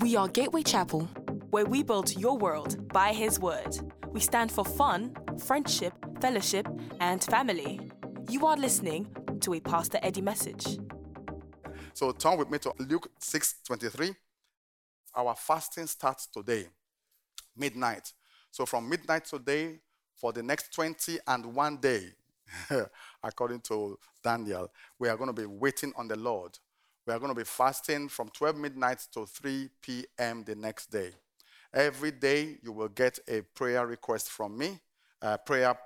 We are Gateway Chapel, where we build your world by His Word. We stand for fun, friendship, fellowship, and family. You are listening to a Pastor Eddie message. So turn with me to Luke 6 23. Our fasting starts today, midnight. So from midnight today, for the next 20 and one day, according to Daniel, we are going to be waiting on the Lord. We are going to be fasting from 12 midnight to 3 p.m. the next day. Every day, you will get a prayer request from me, a prayer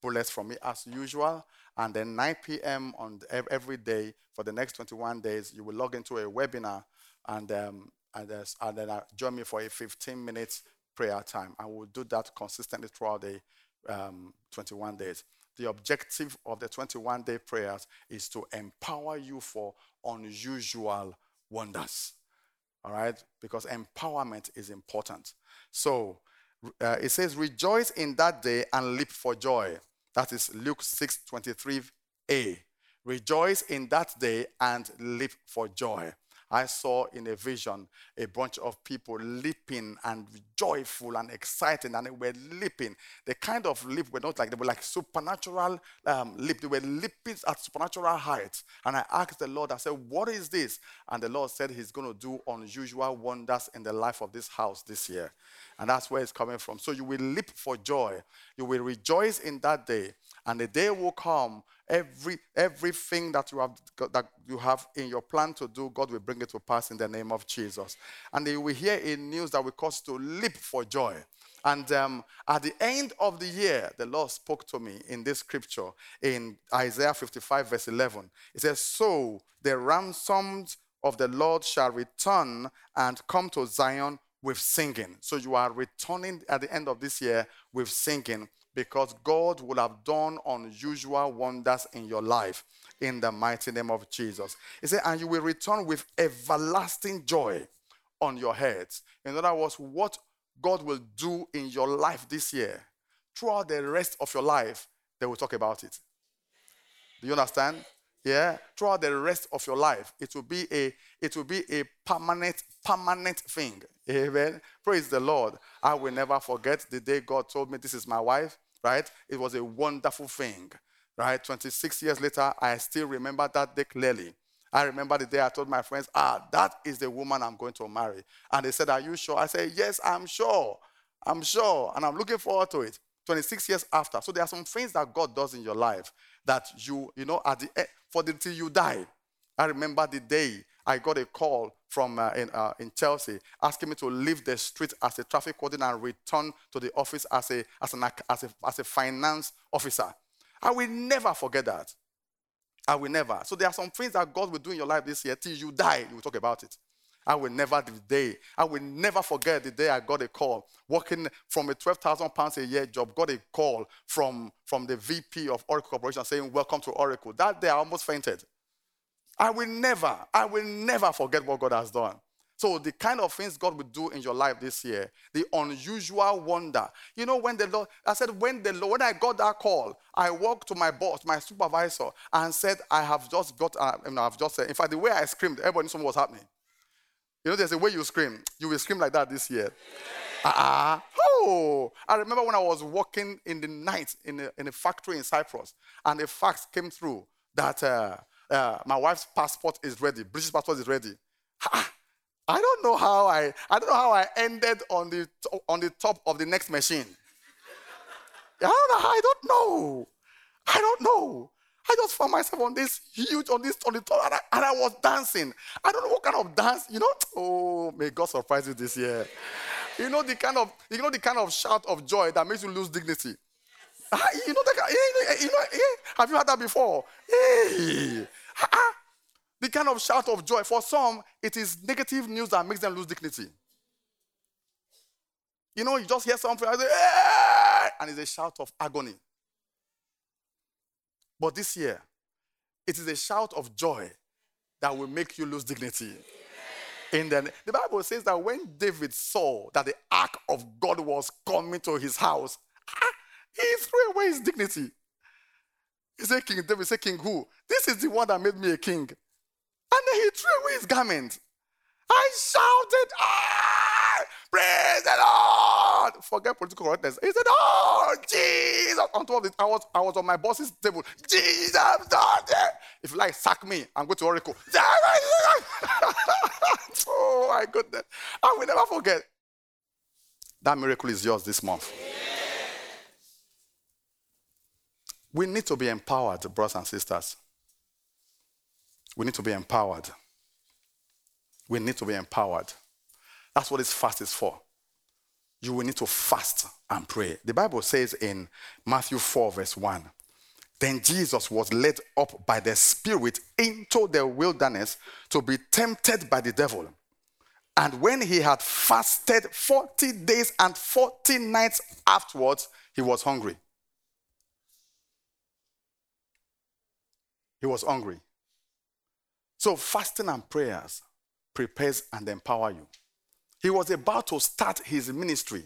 bullets from me as usual. And then 9 p.m. on every day for the next 21 days, you will log into a webinar and, um, and, uh, and then uh, join me for a 15 minutes prayer time. I will do that consistently throughout the um, 21 days. The objective of the 21 day prayers is to empower you for unusual wonders. All right? Because empowerment is important. So uh, it says, Rejoice in that day and leap for joy. That is Luke 6 23a. Rejoice in that day and leap for joy. I saw in a vision a bunch of people leaping and joyful and excited, and they were leaping. The kind of leap were not like they were like supernatural um, leap. They were leaping at supernatural heights. And I asked the Lord, I said, "What is this?" And the Lord said, He's going to do unusual wonders in the life of this house this year, and that's where it's coming from. So you will leap for joy. You will rejoice in that day, and the day will come every everything that you have that you have in your plan to do god will bring it to pass in the name of jesus. And you will hear in news that will cause to leap for joy. And um, at the end of the year the lord spoke to me in this scripture in isaiah 55 verse 11 it says so the ransomed of the lord shall return and come to zion with singing. So you are returning at the end of this year with singing because God will have done unusual wonders in your life in the mighty name of Jesus. He said, and you will return with everlasting joy on your heads. In other words, what God will do in your life this year, throughout the rest of your life, they will talk about it. Do you understand? Yeah, throughout the rest of your life, it will be a it will be a permanent permanent thing. Amen. Praise the Lord. I will never forget the day God told me this is my wife right? It was a wonderful thing, right? 26 years later, I still remember that day clearly. I remember the day I told my friends, ah, that is the woman I'm going to marry. And they said, Are you sure? I said, Yes, I'm sure. I'm sure. And I'm looking forward to it. 26 years after. So there are some things that God does in your life that you, you know, at the end, for the till you die. I remember the day I got a call from uh, in, uh, in Chelsea asking me to leave the street as a traffic warden and return to the office as a, as, an, as, a, as a finance officer. I will never forget that. I will never. So there are some things that God will do in your life this year till you die. You will talk about it. I will never the day. I will never forget the day I got a call working from a 12,000 pounds a year job. Got a call from, from the VP of Oracle Corporation saying, Welcome to Oracle. That day I almost fainted. I will never, I will never forget what God has done. So the kind of things God will do in your life this year, the unusual wonder. You know, when the Lord, I said, when the Lord, when I got that call, I walked to my boss, my supervisor, and said, I have just got, uh, you know, I've just said, in fact, the way I screamed, everybody knew something was happening. You know, there's a way you scream. You will scream like that this year. Ah, uh-uh. oh! I remember when I was working in the night in a, in a factory in Cyprus, and a fax came through that uh, uh, my wife's passport is ready. British passport is ready. I don't know how I, I don't know how I ended on the, on the top of the next machine. I don't know. I don't know. I don't know. I just found myself on this huge, on this, on top, and I, and I was dancing. I don't know what kind of dance, you know. Oh, may God surprise you this year. You know the kind of, you know the kind of shout of joy that makes you lose dignity. Ah, you know, that, eh, eh, you know, eh, have you heard that before? Hey, the kind of shout of joy. For some, it is negative news that makes them lose dignity. You know, you just hear something and it's a shout of agony. But this year, it is a shout of joy that will make you lose dignity. In the, the Bible says that when David saw that the ark of God was coming to his house, he threw away his dignity. He said, King David said, King who? This is the one that made me a king. And then he threw away his garment. I shouted, ah, praise the Lord. Forget political correctness. He said, oh, Jesus. On top of it, I was, I was on my boss's table. Jesus, God. If you like, sack me. I'm going to Oracle. oh, my goodness. I will never forget. That miracle is yours this month. We need to be empowered, brothers and sisters. We need to be empowered. We need to be empowered. That's what this fast is for. You will need to fast and pray. The Bible says in Matthew 4, verse 1 Then Jesus was led up by the Spirit into the wilderness to be tempted by the devil. And when he had fasted 40 days and 40 nights afterwards, he was hungry. He was hungry. So, fasting and prayers prepares and empower you. He was about to start his ministry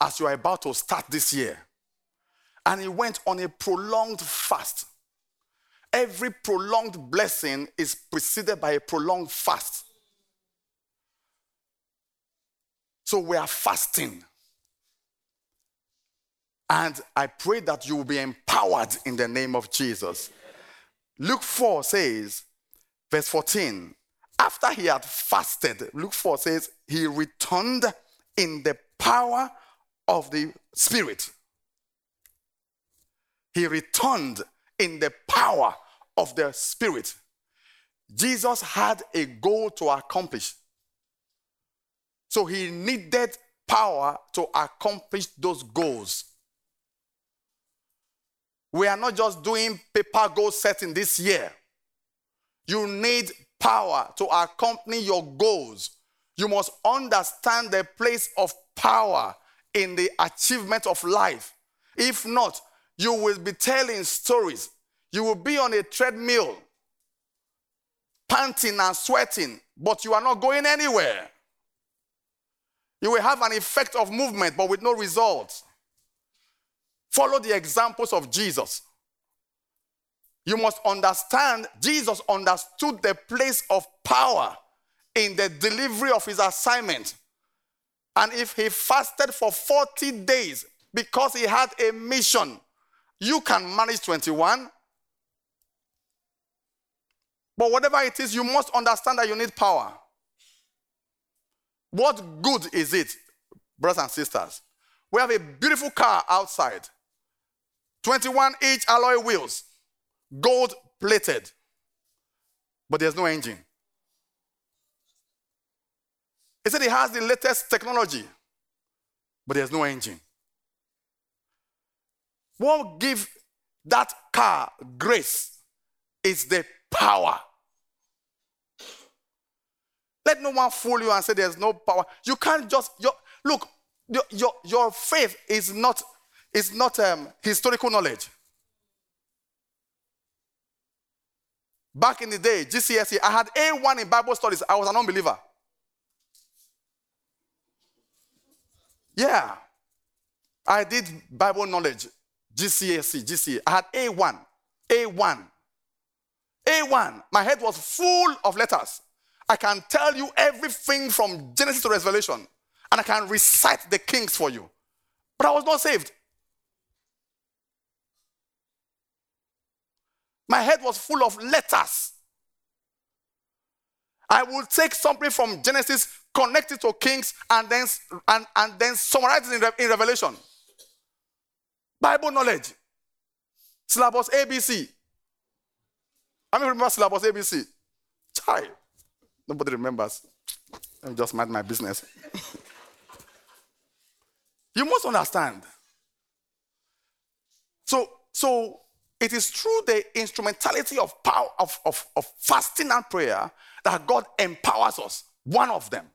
as you are about to start this year. And he went on a prolonged fast. Every prolonged blessing is preceded by a prolonged fast. So we are fasting. And I pray that you will be empowered in the name of Jesus. Luke 4 says, verse 14, after he had fasted, Luke 4 says, he returned in the power of the Spirit. He returned in the power of the Spirit. Jesus had a goal to accomplish. So he needed power to accomplish those goals. We are not just doing paper goal setting this year. You need power to accompany your goals. You must understand the place of power in the achievement of life. If not, you will be telling stories. You will be on a treadmill, panting and sweating, but you are not going anywhere. You will have an effect of movement, but with no results. Follow the examples of Jesus. You must understand Jesus understood the place of power in the delivery of his assignment. And if he fasted for 40 days because he had a mission, you can manage 21. But whatever it is, you must understand that you need power. What good is it, brothers and sisters? We have a beautiful car outside, 21 inch alloy wheels, gold plated, but there's no engine. He said it has the latest technology, but there's no engine. What gives that car grace is the power. Let no one fool you and say there's no power. You can't just your, look. Your, your, your faith is not is not um, historical knowledge. Back in the day, GCSE, I had A1 in Bible studies. I was an unbeliever. Yeah. I did Bible knowledge, GCSE, GCE. I had A1. A1. A1. My head was full of letters. I can tell you everything from Genesis to Revelation, and I can recite the kings for you. But I was not saved. My head was full of letters. I will take something from Genesis, connect it to Kings, and then and, and then summarize it in, in Revelation. Bible knowledge. Syllabus ABC. I mean, remember syllabus ABC? Child. Nobody remembers. I'm just mind my business. you must understand. So, so it is through the instrumentality of power of, of, of fasting and prayer that God empowers us. One of them.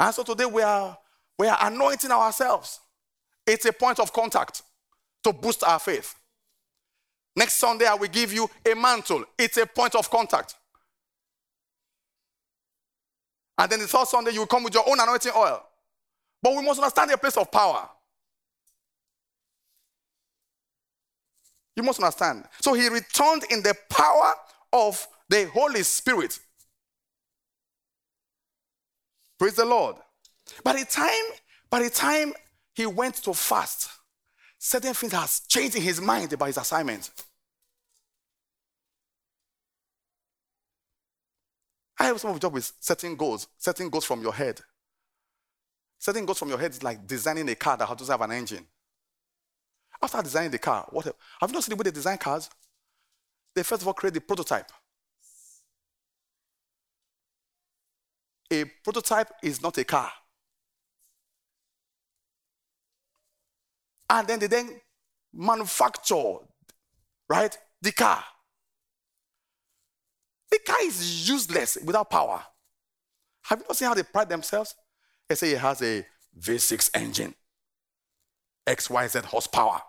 And so today we are we are anointing ourselves. It's a point of contact to boost our faith. Next Sunday, I will give you a mantle. It's a point of contact. And then the third Sunday, you will come with your own anointing oil. But we must understand the place of power. You must understand. So he returned in the power of the Holy Spirit. Praise the Lord. By the time, by the time he went to fast, certain things has changed in his mind about his assignment. I have some of the job with setting goals, setting goals from your head. Setting goals from your head is like designing a car that has to have an engine. After designing the car, what have you not seen the way they design cars? They first of all create the prototype. A prototype is not a car. And then they then manufacture, right, the car. The car is useless without power. Have you not seen how they pride themselves? They say it has a V6 engine, XYZ horsepower.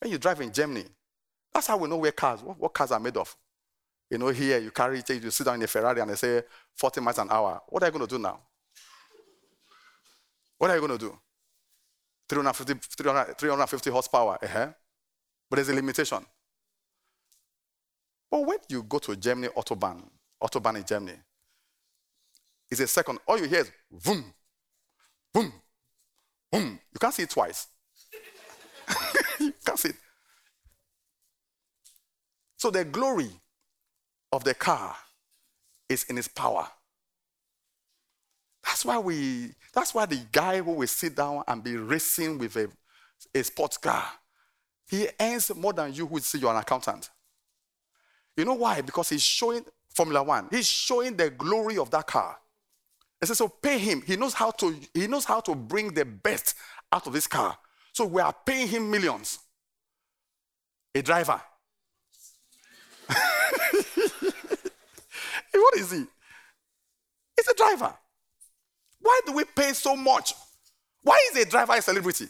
When you drive in Germany, that's how we know where cars, what, what cars are made of. You know, here you carry it, you sit down in a Ferrari and they say 40 miles an hour. What are you going to do now? What are you going to do? 350, 300, 350 horsepower. Uh-huh. But there's a limitation. But when you go to Germany, Autobahn, Autobahn in Germany, it's a second. All you hear is boom, boom, boom. You can't see it twice. you can't see it. So the glory of the car is in its power. That's why we, that's why the guy who will sit down and be racing with a, a sports car, he earns more than you who would say you're an accountant. You know why? Because he's showing Formula One. He's showing the glory of that car. And says, so pay him. He knows how to, he knows how to bring the best out of this car. So we are paying him millions. A driver. what is he? He's a driver. Why do we pay so much? Why is a driver a celebrity?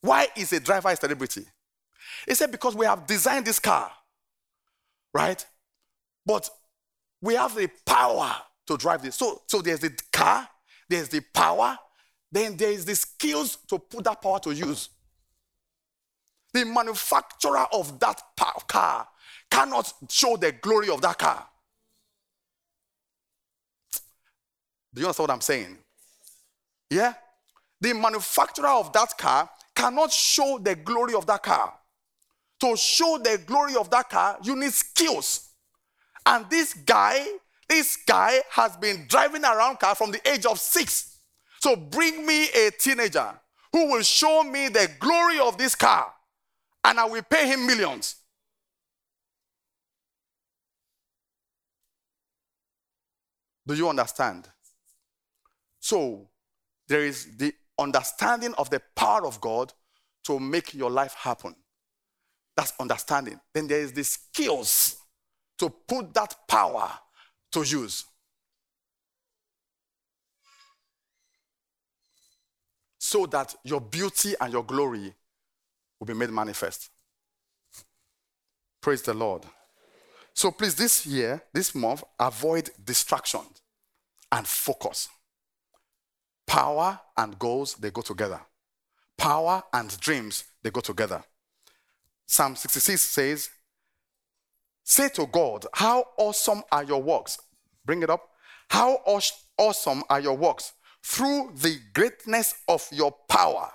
Why is a driver a celebrity? He said, Because we have designed this car, right? But we have the power to drive this. So, so there's the car, there's the power, then there is the skills to put that power to use. The manufacturer of that car cannot show the glory of that car. Do you understand what I'm saying? Yeah? The manufacturer of that car cannot show the glory of that car to show the glory of that car, you need skills. And this guy, this guy has been driving around car from the age of six. So bring me a teenager who will show me the glory of this car, and I will pay him millions. Do you understand? So, there is the understanding of the power of God to make your life happen. That's understanding. Then there is the skills to put that power to use. So that your beauty and your glory will be made manifest. Praise the Lord. So please, this year, this month, avoid distractions and focus. Power and goals, they go together. Power and dreams, they go together. Psalm 66 says, Say to God, How awesome are your works? Bring it up. How awesome are your works? Through the greatness of your power,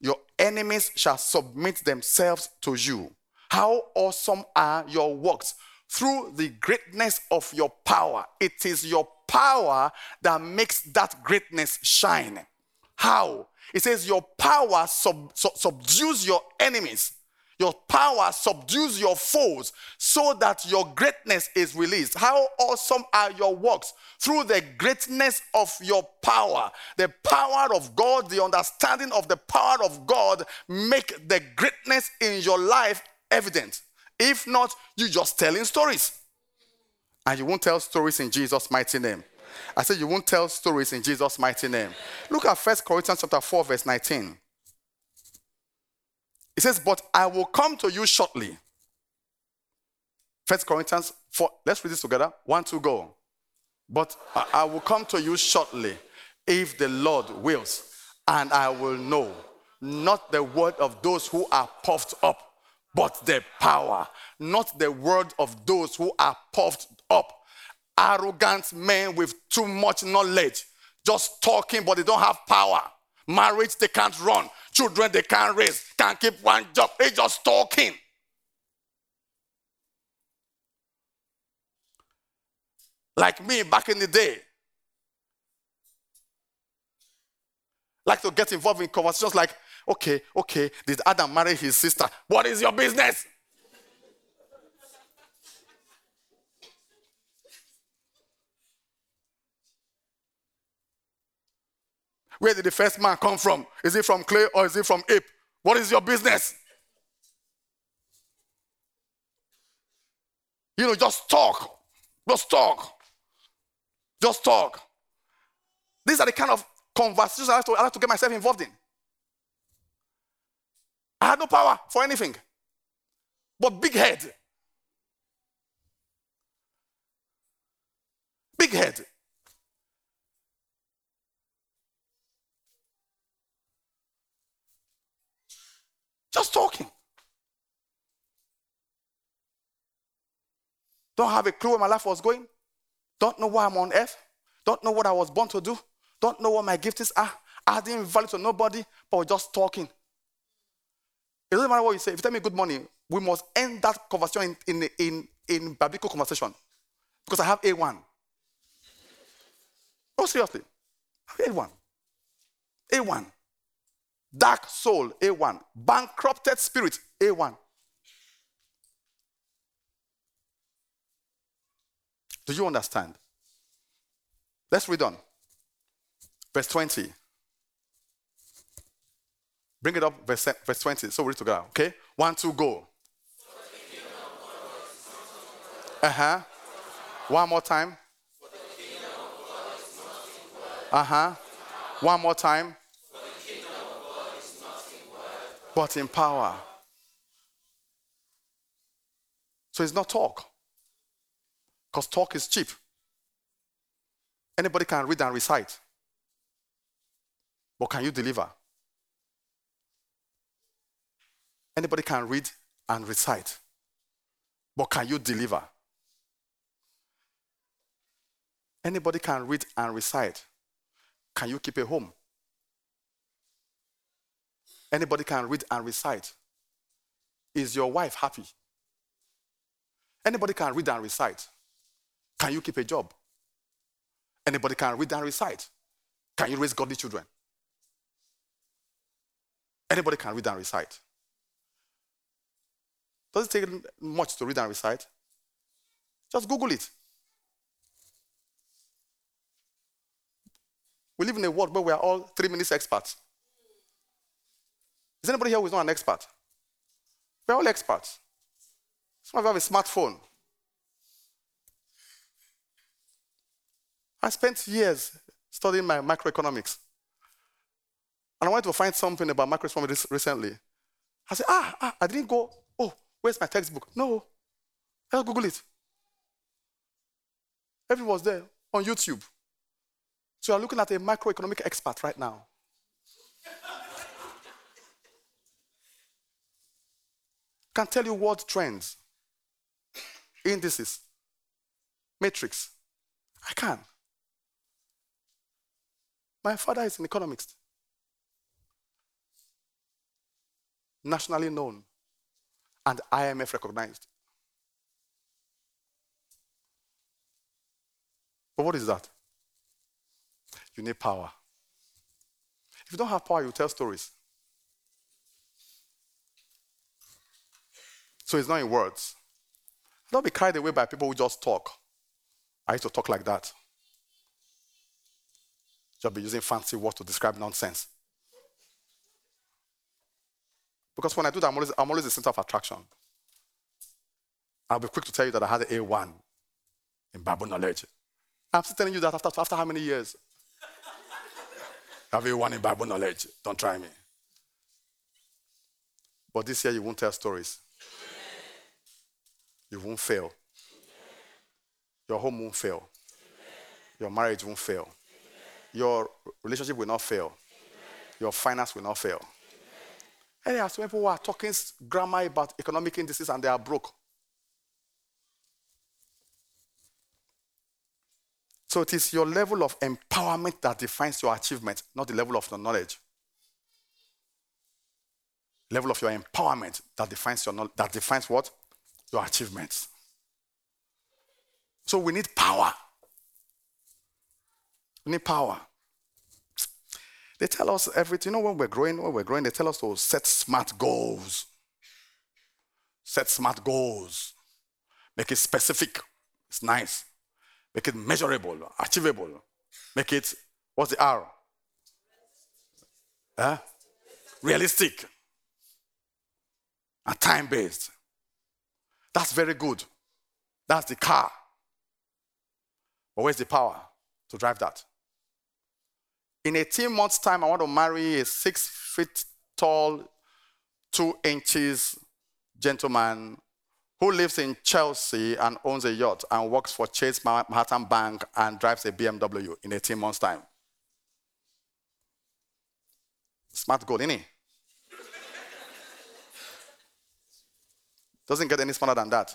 your enemies shall submit themselves to you. How awesome are your works? Through the greatness of your power. It is your power that makes that greatness shine. How? It says, Your power sub- sub- subdues your enemies your power subdues your foes so that your greatness is released. How awesome are your works through the greatness of your power. The power of God, the understanding of the power of God make the greatness in your life evident. If not, you're just telling stories. And you won't tell stories in Jesus' mighty name. I said you won't tell stories in Jesus' mighty name. Look at 1 Corinthians chapter 4, verse 19. He says, But I will come to you shortly. First Corinthians 4. Let's read this together. One, two, go. But I will come to you shortly, if the Lord wills, and I will know not the word of those who are puffed up, but the power, not the word of those who are puffed up. Arrogant men with too much knowledge, just talking, but they don't have power. Marriage, they can't run. Children, they can't raise, can't keep one job. They just talking. Like me back in the day. Like to get involved in conversations like, okay, okay, did Adam marry his sister? What is your business? Where did the first man come from? Is he from clay or is he from ape? What is your business? You know, just talk. Just talk. Just talk. These are the kind of conversations I have to, I to get myself involved in. I had no power for anything. But big head. Big head. Just talking. Don't have a clue where my life was going. Don't know why I'm on earth. Don't know what I was born to do. Don't know what my gifts are. Adding value to nobody, but we're just talking. It doesn't matter what you say. If you tell me good morning, we must end that conversation in, in, in, in biblical conversation. Because I have A1. Oh, seriously. A1. A1. Dark soul, A1. Bankrupted spirit, A1. Do you understand? Let's read on. Verse 20. Bring it up, verse, verse 20. So we read together, okay? One, two, go. Uh huh. One more time. Uh huh. One more time. But in power. So it's not talk. Because talk is cheap. Anybody can read and recite. But can you deliver? Anybody can read and recite. But can you deliver? Anybody can read and recite. Can you keep a home? Anybody can read and recite. Is your wife happy? Anybody can read and recite. Can you keep a job? Anybody can read and recite. Can you raise godly children? Anybody can read and recite. Does it take much to read and recite? Just Google it. We live in a world where we are all three minutes experts. Is anybody here who is not an expert? We're all experts. Some of you have a smartphone. I spent years studying my macroeconomics. And I wanted to find something about macroeconomics recently. I said, ah, ah, I didn't go, oh, where's my textbook? No. I'll Google it. Everything was there on YouTube. So you're looking at a macroeconomic expert right now. Can tell you what trends, indices, matrix. I can. My father is an economist, nationally known and IMF recognized. But what is that? You need power. If you don't have power, you tell stories. So it's not in words. Don't be carried away by people who just talk. I used to talk like that. Just be using fancy words to describe nonsense. Because when I do that, I'm always, I'm always the center of attraction. I'll be quick to tell you that I had an A1 in Bible knowledge. I'm still telling you that after, after how many years? I have A1 in Bible knowledge. Don't try me. But this year you won't tell stories. You won't fail. Your home won't fail. Your marriage won't fail. Your relationship will not fail. Your finance will not fail. And there are some people who are talking grammar about economic indices and they are broke. So it is your level of empowerment that defines your achievement, not the level of your knowledge. Level of your empowerment that defines your that defines what? Your achievements. So we need power. We need power. They tell us everything. You know, when we're growing, when we're growing, they tell us to set smart goals. Set smart goals. Make it specific. It's nice. Make it measurable, achievable. Make it, what's the R? Huh? Realistic. And time based. That's very good. That's the car. But where's the power to drive that? In 18 months' time, I want to marry a six feet tall, two inches gentleman who lives in Chelsea and owns a yacht and works for Chase Manhattan Bank and drives a BMW in 18 months' time. Smart goal, innit? Doesn't get any smarter than that.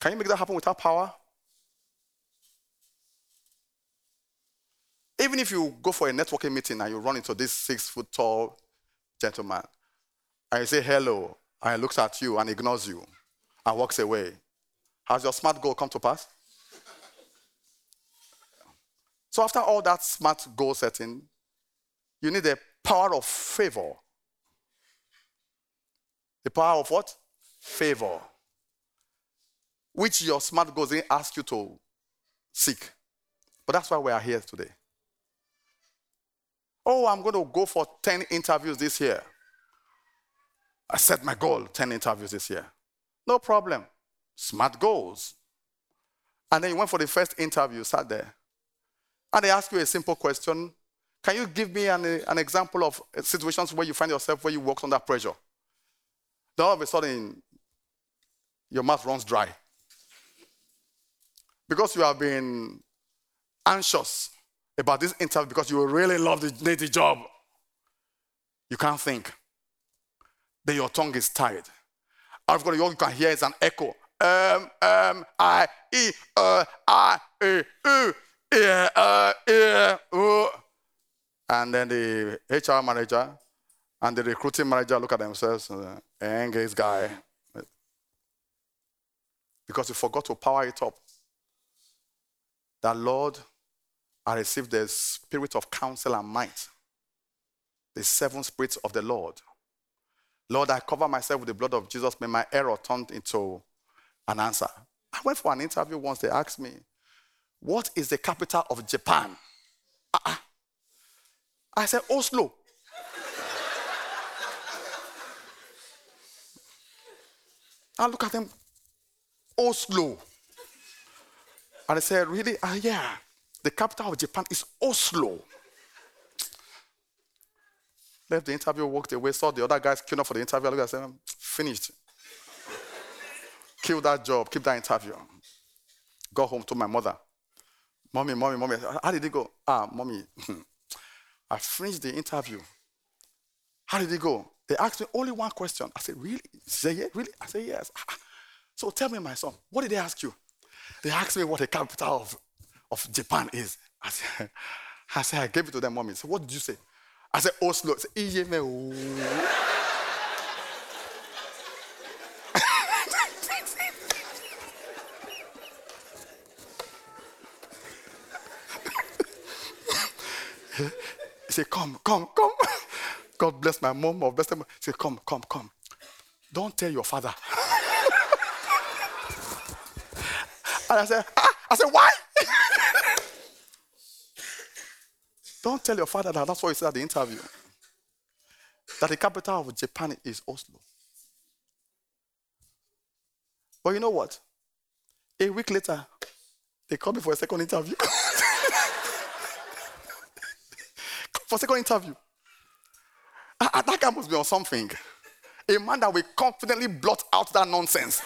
Can you make that happen without power? Even if you go for a networking meeting and you run into this six foot tall gentleman and you say hello, and he looks at you and ignores you and walks away, has your smart goal come to pass? So, after all that smart goal setting, you need the power of favor. The power of what? Favor. Which your smart goals didn't ask you to seek. But that's why we are here today. Oh, I'm going to go for 10 interviews this year. I set my goal 10 interviews this year. No problem. Smart goals. And then you went for the first interview, sat there. And they ask you a simple question Can you give me an, an example of situations where you find yourself where you worked under pressure? Then all of a sudden, your mouth runs dry. Because you have been anxious about this interview because you really love the, the job. You can't think. Then your tongue is tired. Of all you can hear is an echo. Um, um, I, E, uh, I, E, U, yeah, uh. And then the HR manager and the recruiting manager look at themselves uh, and this guy. Because you forgot to power it up. That Lord, I received the spirit of counsel and might, the seven spirits of the Lord. Lord, I cover myself with the blood of Jesus. May my error turn into an answer. I went for an interview once. They asked me, What is the capital of Japan? Uh-uh. I said, Oslo. I look at them, Oslo. And I said, Really? Uh, yeah. The capital of Japan is Oslo. Left the interview, walked away, saw the other guys queuing up for the interview. I looked at them, finished. Kill that job, keep that interview. Go home to my mother. Mommy, mommy, mommy. How did it go? Ah, mommy. I finished the interview. How did it go? They asked me only one question. I said, Really? She said, Yeah, really? I said, Yes. So tell me, my son, what did they ask you? They asked me what the capital of, of Japan is. I said, I said, I gave it to them, mommy. So what did you say? I said, oh, Oslo. I said, Iyeme. He said, Come, come, come. God bless my mom or bless them. He said, Come, come, come. Don't tell your father. and I said, ah. I said, Why? Don't tell your father that that's what he said at the interview. That the capital of Japan is Oslo. But you know what? A week later, they called me for a second interview. for a second interview. Ah, that guy must be on something. A man that will confidently blot out that nonsense.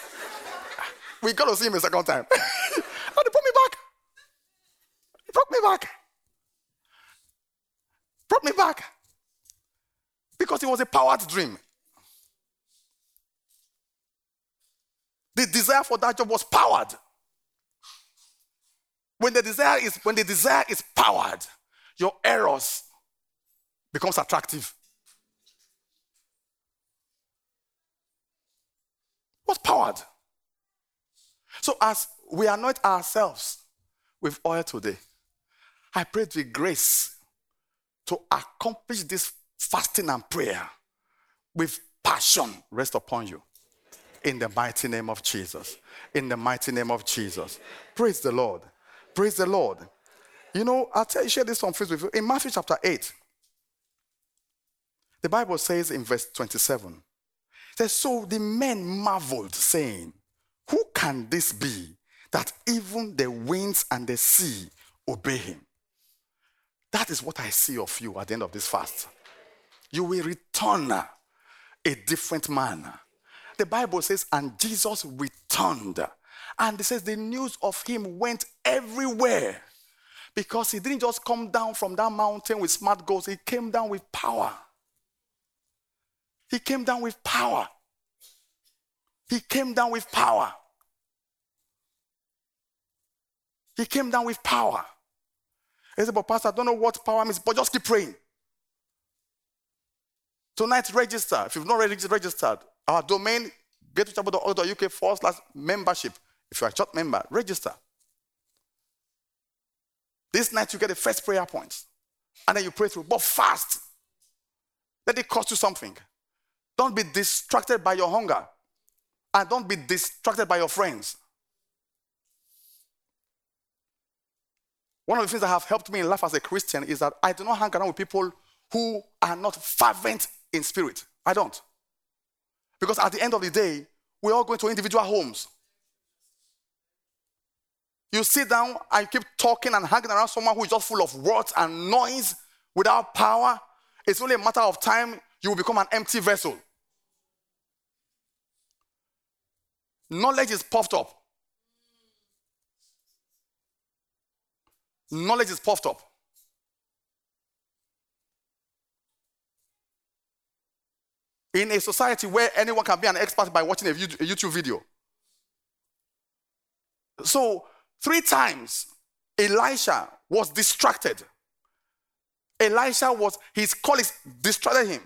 We got to see him a second time. and they put me back. He brought me back brought me back. Because it was a powered dream. The desire for that job was powered. When the desire is when the desire is powered, your errors becomes attractive. What's powered? So as we anoint ourselves with oil today, I pray the grace to accomplish this fasting and prayer with passion rest upon you. In the mighty name of Jesus. In the mighty name of Jesus. Praise the Lord. Praise the Lord. You know, I'll tell you, share this on Facebook with you. In Matthew chapter 8, the Bible says in verse 27, says, So the men marveled, saying, Who can this be that even the winds and the sea obey him? That is what I see of you at the end of this fast. You will return a different man. The Bible says, and Jesus returned. And it says the news of him went everywhere because he didn't just come down from that mountain with smart goals, he came down with power. He came down with power. He came down with power. He came down with power. He said, But Pastor, I don't know what power means, but just keep praying. Tonight, register. If you've not registered, our domain, gatewaychapel.org.uk forward slash membership. If you're a church member, register. This night, you get the first prayer point. And then you pray through. But fast. Let it cost you something. Don't be distracted by your hunger. And don't be distracted by your friends. One of the things that have helped me in life as a Christian is that I do not hang around with people who are not fervent in spirit. I don't. Because at the end of the day, we're all going to individual homes. You sit down and keep talking and hanging around someone who is just full of words and noise without power. It's only a matter of time you will become an empty vessel. Knowledge is puffed up. Knowledge is puffed up. In a society where anyone can be an expert by watching a YouTube video. So, three times Elisha was distracted. Elisha was, his colleagues distracted him.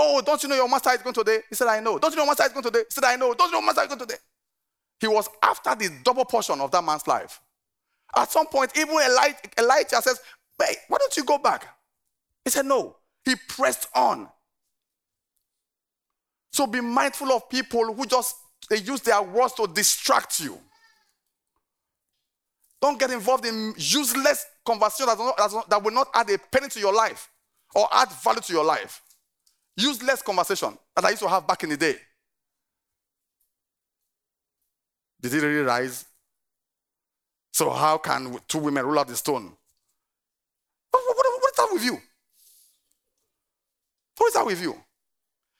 Oh, don't you know your master is going today? He said, I know. Don't you know your master is going today? He said, I know. Don't you know your master is going today? He was after the double portion of that man's life. At some point, even Elijah says, Wait, why don't you go back? He said, No. He pressed on. So be mindful of people who just they use their words to distract you. Don't get involved in useless conversations that, that will not add a penny to your life or add value to your life. Useless conversation that I used to have back in the day. Did he really rise? So how can two women roll out the stone? What, what, what is that with you? What is that with you?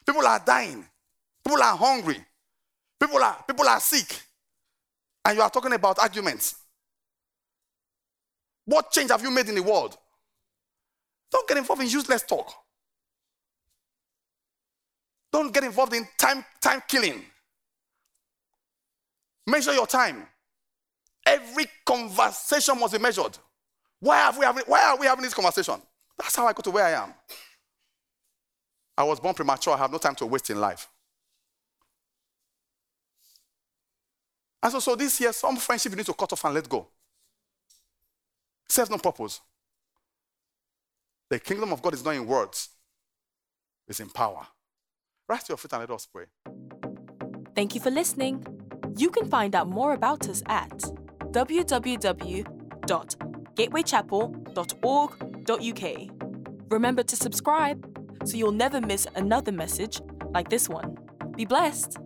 People are dying. People are hungry. People are, people are sick. And you are talking about arguments. What change have you made in the world? Don't get involved in useless talk. Don't get involved in time, time killing. Measure your time. Every conversation must be measured. Why, have we having, why are we having this conversation? That's how I got to where I am. I was born premature. I have no time to waste in life. And so, so this year, some friendship you need to cut off and let go. It Serves no purpose. The kingdom of God is not in words, it's in power. Rise to your feet and let us pray. Thank you for listening. You can find out more about us at www.gatewaychapel.org.uk. Remember to subscribe so you'll never miss another message like this one. Be blessed.